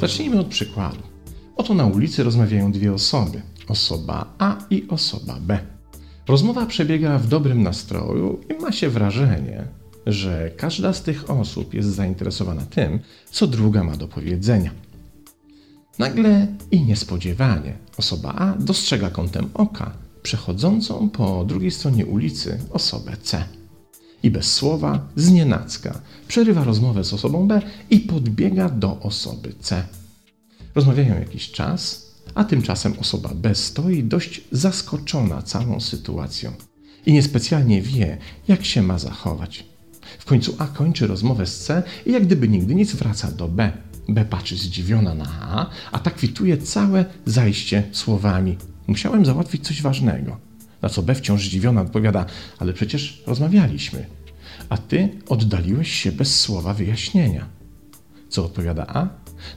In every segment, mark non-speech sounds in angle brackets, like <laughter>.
Zacznijmy od przykładu. Oto na ulicy rozmawiają dwie osoby: osoba A i osoba B. Rozmowa przebiega w dobrym nastroju i ma się wrażenie, że każda z tych osób jest zainteresowana tym, co druga ma do powiedzenia. Nagle i niespodziewanie osoba A dostrzega kątem oka przechodzącą po drugiej stronie ulicy osobę C. I bez słowa, znienacka, przerywa rozmowę z osobą B i podbiega do osoby C. Rozmawiają jakiś czas, a tymczasem osoba B stoi dość zaskoczona całą sytuacją i niespecjalnie wie, jak się ma zachować. W końcu A kończy rozmowę z C i jak gdyby nigdy nic wraca do B. B patrzy zdziwiona na A, a tak kwituje całe zajście słowami: Musiałem załatwić coś ważnego. Na co B wciąż zdziwiona odpowiada: Ale przecież rozmawialiśmy, a ty oddaliłeś się bez słowa wyjaśnienia. Co odpowiada A?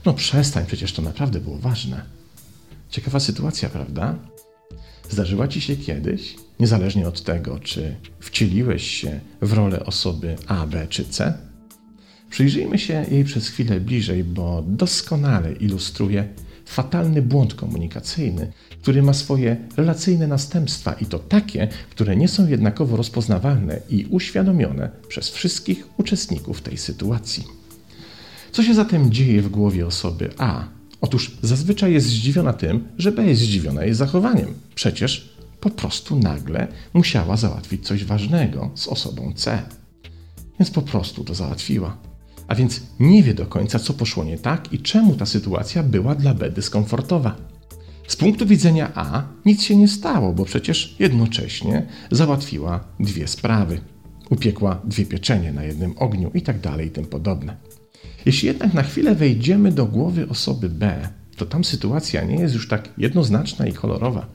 No przestań, przecież to naprawdę było ważne. Ciekawa sytuacja, prawda? Zdarzyła ci się kiedyś, niezależnie od tego, czy wcieliłeś się w rolę osoby A, B czy C? Przyjrzyjmy się jej przez chwilę bliżej, bo doskonale ilustruje fatalny błąd komunikacyjny, który ma swoje relacyjne następstwa i to takie, które nie są jednakowo rozpoznawalne i uświadomione przez wszystkich uczestników tej sytuacji. Co się zatem dzieje w głowie osoby A? Otóż zazwyczaj jest zdziwiona tym, że B jest zdziwiona jej zachowaniem. Przecież po prostu nagle musiała załatwić coś ważnego z osobą C. Więc po prostu to załatwiła. A więc nie wie do końca, co poszło nie tak i czemu ta sytuacja była dla B dyskomfortowa. Z punktu widzenia A nic się nie stało, bo przecież jednocześnie załatwiła dwie sprawy. Upiekła dwie pieczenie na jednym ogniu i tak i tym podobne. Jeśli jednak na chwilę wejdziemy do głowy osoby B, to tam sytuacja nie jest już tak jednoznaczna i kolorowa.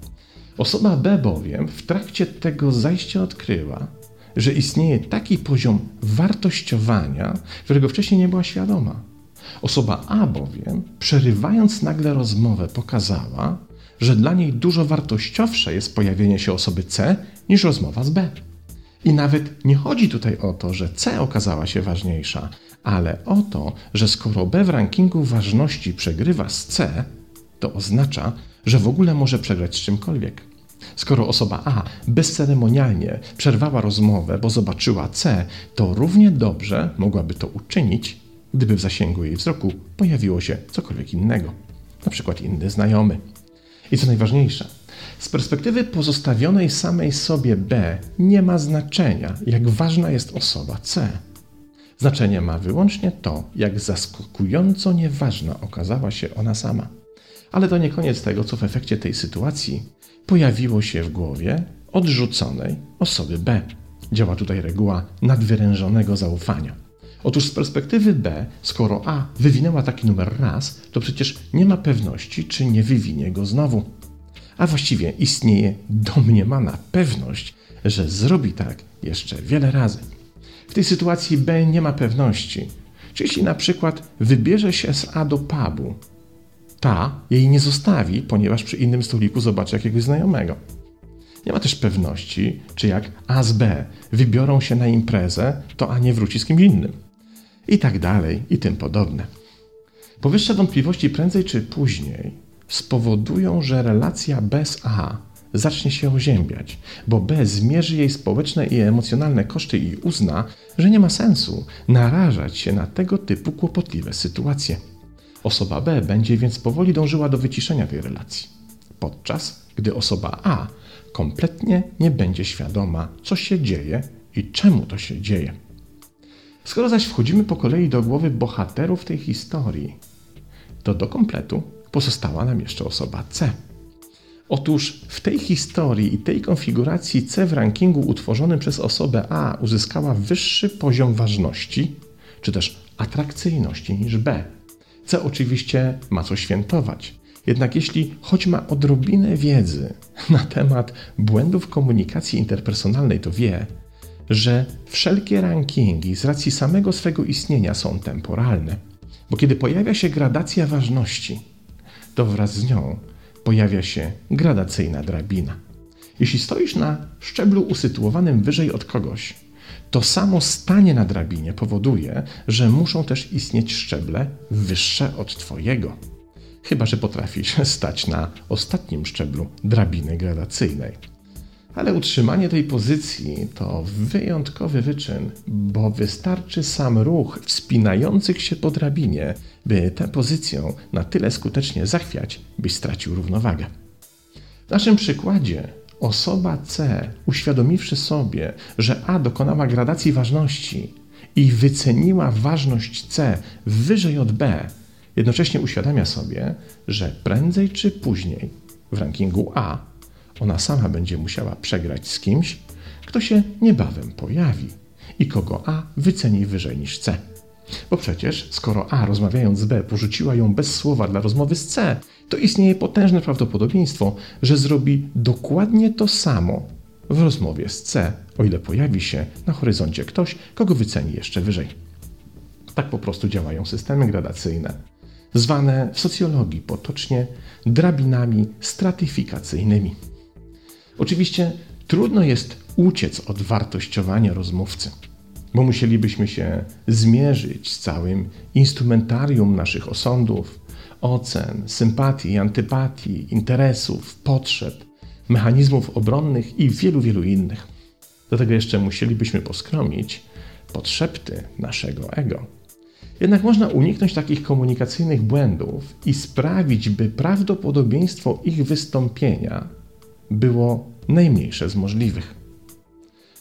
Osoba B bowiem w trakcie tego zajścia odkryła, że istnieje taki poziom wartościowania, którego wcześniej nie była świadoma. Osoba A bowiem, przerywając nagle rozmowę, pokazała, że dla niej dużo wartościowsze jest pojawienie się osoby C niż rozmowa z B. I nawet nie chodzi tutaj o to, że C okazała się ważniejsza, ale o to, że skoro B w rankingu ważności przegrywa z C, to oznacza, że w ogóle może przegrać z czymkolwiek. Skoro osoba A bezceremonialnie przerwała rozmowę, bo zobaczyła C, to równie dobrze mogłaby to uczynić, gdyby w zasięgu jej wzroku pojawiło się cokolwiek innego, na przykład inny znajomy. I co najważniejsze, z perspektywy pozostawionej samej sobie B nie ma znaczenia, jak ważna jest osoba C. Znaczenie ma wyłącznie to, jak zaskakująco nieważna okazała się ona sama. Ale to nie koniec tego, co w efekcie tej sytuacji pojawiło się w głowie odrzuconej osoby B. Działa tutaj reguła nadwyrężonego zaufania. Otóż z perspektywy B, skoro A wywinęła taki numer raz, to przecież nie ma pewności, czy nie wywinie go znowu. A właściwie istnieje domniemana pewność, że zrobi tak jeszcze wiele razy. W tej sytuacji B nie ma pewności. Czy jeśli na przykład wybierze się z A do pubu, ta jej nie zostawi, ponieważ przy innym stoliku zobaczy jakiegoś znajomego. Nie ma też pewności, czy jak A z B wybiorą się na imprezę, to A nie wróci z kimś innym. I tak dalej, i tym podobne. Powyższe wątpliwości prędzej czy później spowodują, że relacja B z A zacznie się oziębiać, bo B zmierzy jej społeczne i emocjonalne koszty i uzna, że nie ma sensu narażać się na tego typu kłopotliwe sytuacje. Osoba B będzie więc powoli dążyła do wyciszenia tej relacji, podczas gdy osoba A kompletnie nie będzie świadoma, co się dzieje i czemu to się dzieje. Skoro zaś wchodzimy po kolei do głowy bohaterów tej historii, to do kompletu pozostała nam jeszcze osoba C. Otóż w tej historii i tej konfiguracji C w rankingu utworzonym przez osobę A uzyskała wyższy poziom ważności, czy też atrakcyjności niż B. C oczywiście ma co świętować. Jednak jeśli choć ma odrobinę wiedzy <laughs> na temat błędów komunikacji interpersonalnej, to wie, że wszelkie rankingi z racji samego swego istnienia są temporalne. Bo kiedy pojawia się gradacja ważności, to wraz z nią pojawia się gradacyjna drabina. Jeśli stoisz na szczeblu usytuowanym wyżej od kogoś, to samo stanie na drabinie powoduje, że muszą też istnieć szczeble wyższe od Twojego. Chyba, że potrafisz <laughs> stać na ostatnim szczeblu drabiny gradacyjnej. Ale utrzymanie tej pozycji to wyjątkowy wyczyn, bo wystarczy sam ruch wspinających się po drabinie, by tę pozycję na tyle skutecznie zachwiać, byś stracił równowagę. W naszym przykładzie osoba C, uświadomiwszy sobie, że A dokonała gradacji ważności i wyceniła ważność C wyżej od B, jednocześnie uświadamia sobie, że prędzej czy później w rankingu A ona sama będzie musiała przegrać z kimś, kto się niebawem pojawi i kogo A wyceni wyżej niż C. Bo przecież, skoro A rozmawiając z B porzuciła ją bez słowa dla rozmowy z C, to istnieje potężne prawdopodobieństwo, że zrobi dokładnie to samo w rozmowie z C, o ile pojawi się na horyzoncie ktoś, kogo wyceni jeszcze wyżej. Tak po prostu działają systemy gradacyjne, zwane w socjologii potocznie drabinami stratyfikacyjnymi. Oczywiście trudno jest uciec od wartościowania rozmówcy, bo musielibyśmy się zmierzyć z całym instrumentarium naszych osądów, ocen, sympatii, antypatii, interesów, potrzeb, mechanizmów obronnych i wielu, wielu innych. Do tego jeszcze musielibyśmy poskromić podszepty naszego ego. Jednak można uniknąć takich komunikacyjnych błędów i sprawić, by prawdopodobieństwo ich wystąpienia było najmniejsze z możliwych.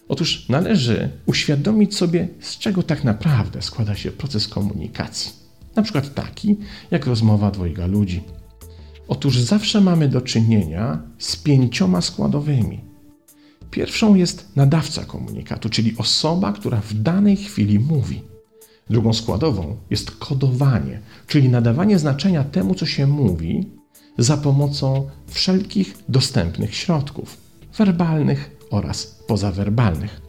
Otóż należy uświadomić sobie, z czego tak naprawdę składa się proces komunikacji. Na przykład taki, jak rozmowa dwojga ludzi. Otóż zawsze mamy do czynienia z pięcioma składowymi. Pierwszą jest nadawca komunikatu, czyli osoba, która w danej chwili mówi. Drugą składową jest kodowanie, czyli nadawanie znaczenia temu, co się mówi, za pomocą wszelkich dostępnych środków werbalnych oraz pozawerbalnych.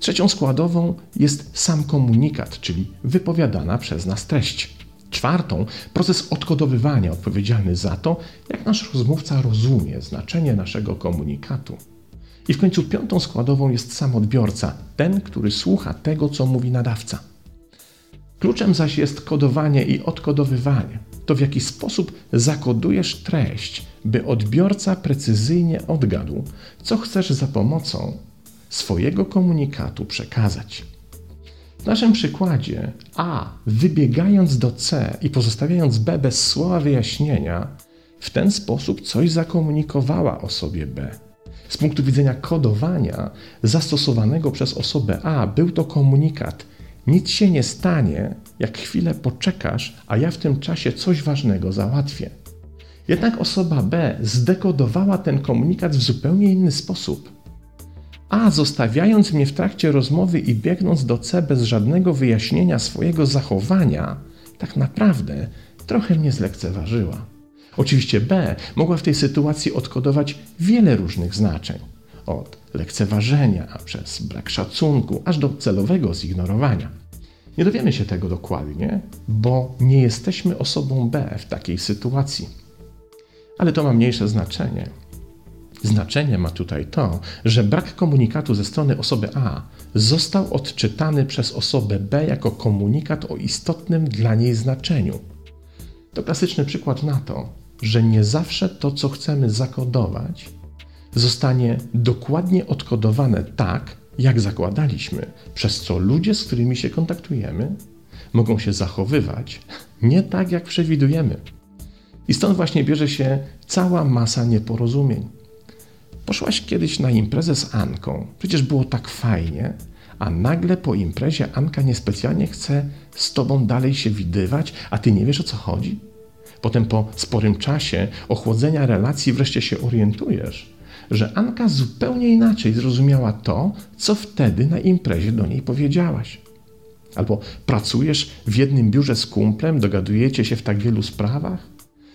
Trzecią składową jest sam komunikat, czyli wypowiadana przez nas treść. Czwartą proces odkodowywania odpowiedzialny za to, jak nasz rozmówca rozumie znaczenie naszego komunikatu. I w końcu piątą składową jest sam odbiorca, ten, który słucha tego, co mówi nadawca. Kluczem zaś jest kodowanie i odkodowywanie. To w jaki sposób zakodujesz treść, by odbiorca precyzyjnie odgadł, co chcesz za pomocą swojego komunikatu przekazać. W naszym przykładzie A, wybiegając do C i pozostawiając B bez słowa wyjaśnienia, w ten sposób coś zakomunikowała osobie B. Z punktu widzenia kodowania zastosowanego przez osobę A był to komunikat nic się nie stanie, jak chwilę poczekasz, a ja w tym czasie coś ważnego załatwię. Jednak osoba B zdekodowała ten komunikat w zupełnie inny sposób. A zostawiając mnie w trakcie rozmowy i biegnąc do C bez żadnego wyjaśnienia swojego zachowania, tak naprawdę trochę mnie zlekceważyła. Oczywiście B mogła w tej sytuacji odkodować wiele różnych znaczeń. Od lekceważenia, przez brak szacunku, aż do celowego zignorowania. Nie dowiemy się tego dokładnie, bo nie jesteśmy osobą B w takiej sytuacji. Ale to ma mniejsze znaczenie. Znaczenie ma tutaj to, że brak komunikatu ze strony osoby A został odczytany przez osobę B jako komunikat o istotnym dla niej znaczeniu. To klasyczny przykład na to, że nie zawsze to, co chcemy zakodować, zostanie dokładnie odkodowane tak, jak zakładaliśmy, przez co ludzie, z którymi się kontaktujemy, mogą się zachowywać nie tak, jak przewidujemy. I stąd właśnie bierze się cała masa nieporozumień. Poszłaś kiedyś na imprezę z Anką, przecież było tak fajnie, a nagle po imprezie Anka niespecjalnie chce z tobą dalej się widywać, a ty nie wiesz o co chodzi? Potem po sporym czasie ochłodzenia relacji wreszcie się orientujesz, że Anka zupełnie inaczej zrozumiała to, co wtedy na imprezie do niej powiedziałaś. Albo pracujesz w jednym biurze z kumplem, dogadujecie się w tak wielu sprawach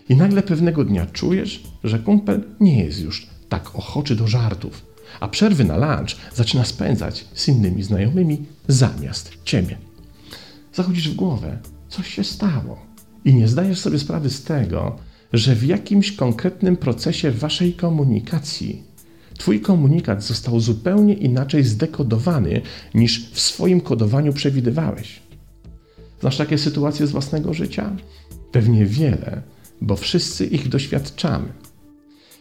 i nagle pewnego dnia czujesz, że kumpel nie jest już tak ochoczy do żartów, a przerwy na lunch zaczyna spędzać z innymi znajomymi zamiast ciebie. Zachodzisz w głowę, coś się stało i nie zdajesz sobie sprawy z tego, że w jakimś konkretnym procesie waszej komunikacji Twój komunikat został zupełnie inaczej zdekodowany niż w swoim kodowaniu przewidywałeś. Znasz takie sytuacje z własnego życia? Pewnie wiele, bo wszyscy ich doświadczamy.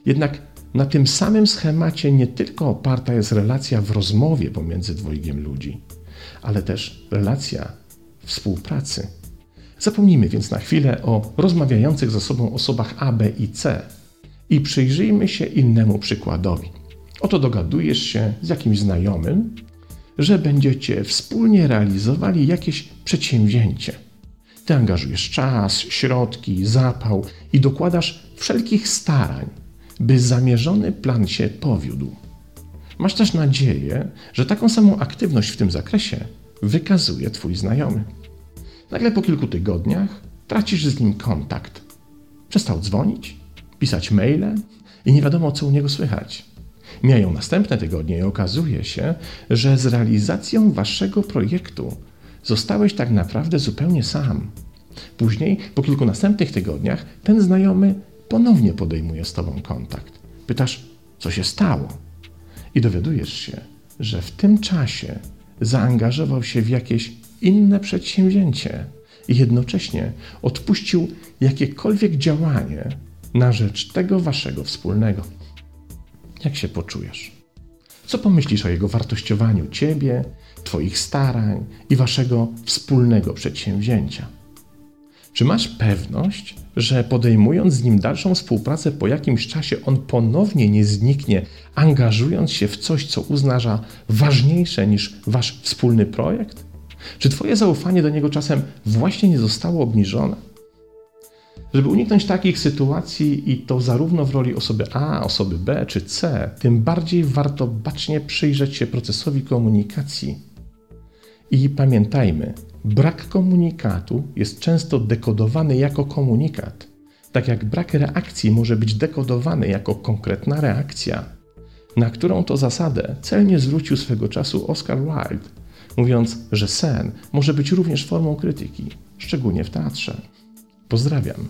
Jednak na tym samym schemacie nie tylko oparta jest relacja w rozmowie pomiędzy dwojgiem ludzi, ale też relacja współpracy. Zapomnijmy więc na chwilę o rozmawiających ze sobą osobach A, B i C i przyjrzyjmy się innemu przykładowi. Oto dogadujesz się z jakimś znajomym, że będziecie wspólnie realizowali jakieś przedsięwzięcie. Ty angażujesz czas, środki, zapał i dokładasz wszelkich starań, by zamierzony plan się powiódł. Masz też nadzieję, że taką samą aktywność w tym zakresie wykazuje Twój znajomy. Nagle po kilku tygodniach tracisz z nim kontakt. Przestał dzwonić, pisać maile i nie wiadomo, co u niego słychać. Mijają następne tygodnie i okazuje się, że z realizacją waszego projektu zostałeś tak naprawdę zupełnie sam. Później, po kilku następnych tygodniach, ten znajomy ponownie podejmuje z tobą kontakt. Pytasz, co się stało? I dowiadujesz się, że w tym czasie zaangażował się w jakieś inne przedsięwzięcie i jednocześnie odpuścił jakiekolwiek działanie na rzecz tego waszego wspólnego. Jak się poczujesz? Co pomyślisz o jego wartościowaniu ciebie, twoich starań i waszego wspólnego przedsięwzięcia? Czy masz pewność, że podejmując z nim dalszą współpracę po jakimś czasie on ponownie nie zniknie, angażując się w coś, co uznasz za ważniejsze niż wasz wspólny projekt? Czy twoje zaufanie do niego czasem właśnie nie zostało obniżone? Żeby uniknąć takich sytuacji i to zarówno w roli osoby A, osoby B czy C, tym bardziej warto bacznie przyjrzeć się procesowi komunikacji. I pamiętajmy, brak komunikatu jest często dekodowany jako komunikat, tak jak brak reakcji może być dekodowany jako konkretna reakcja, na którą to zasadę celnie zwrócił swego czasu Oscar Wilde, mówiąc, że sen może być również formą krytyki, szczególnie w teatrze. Pozdrawiam.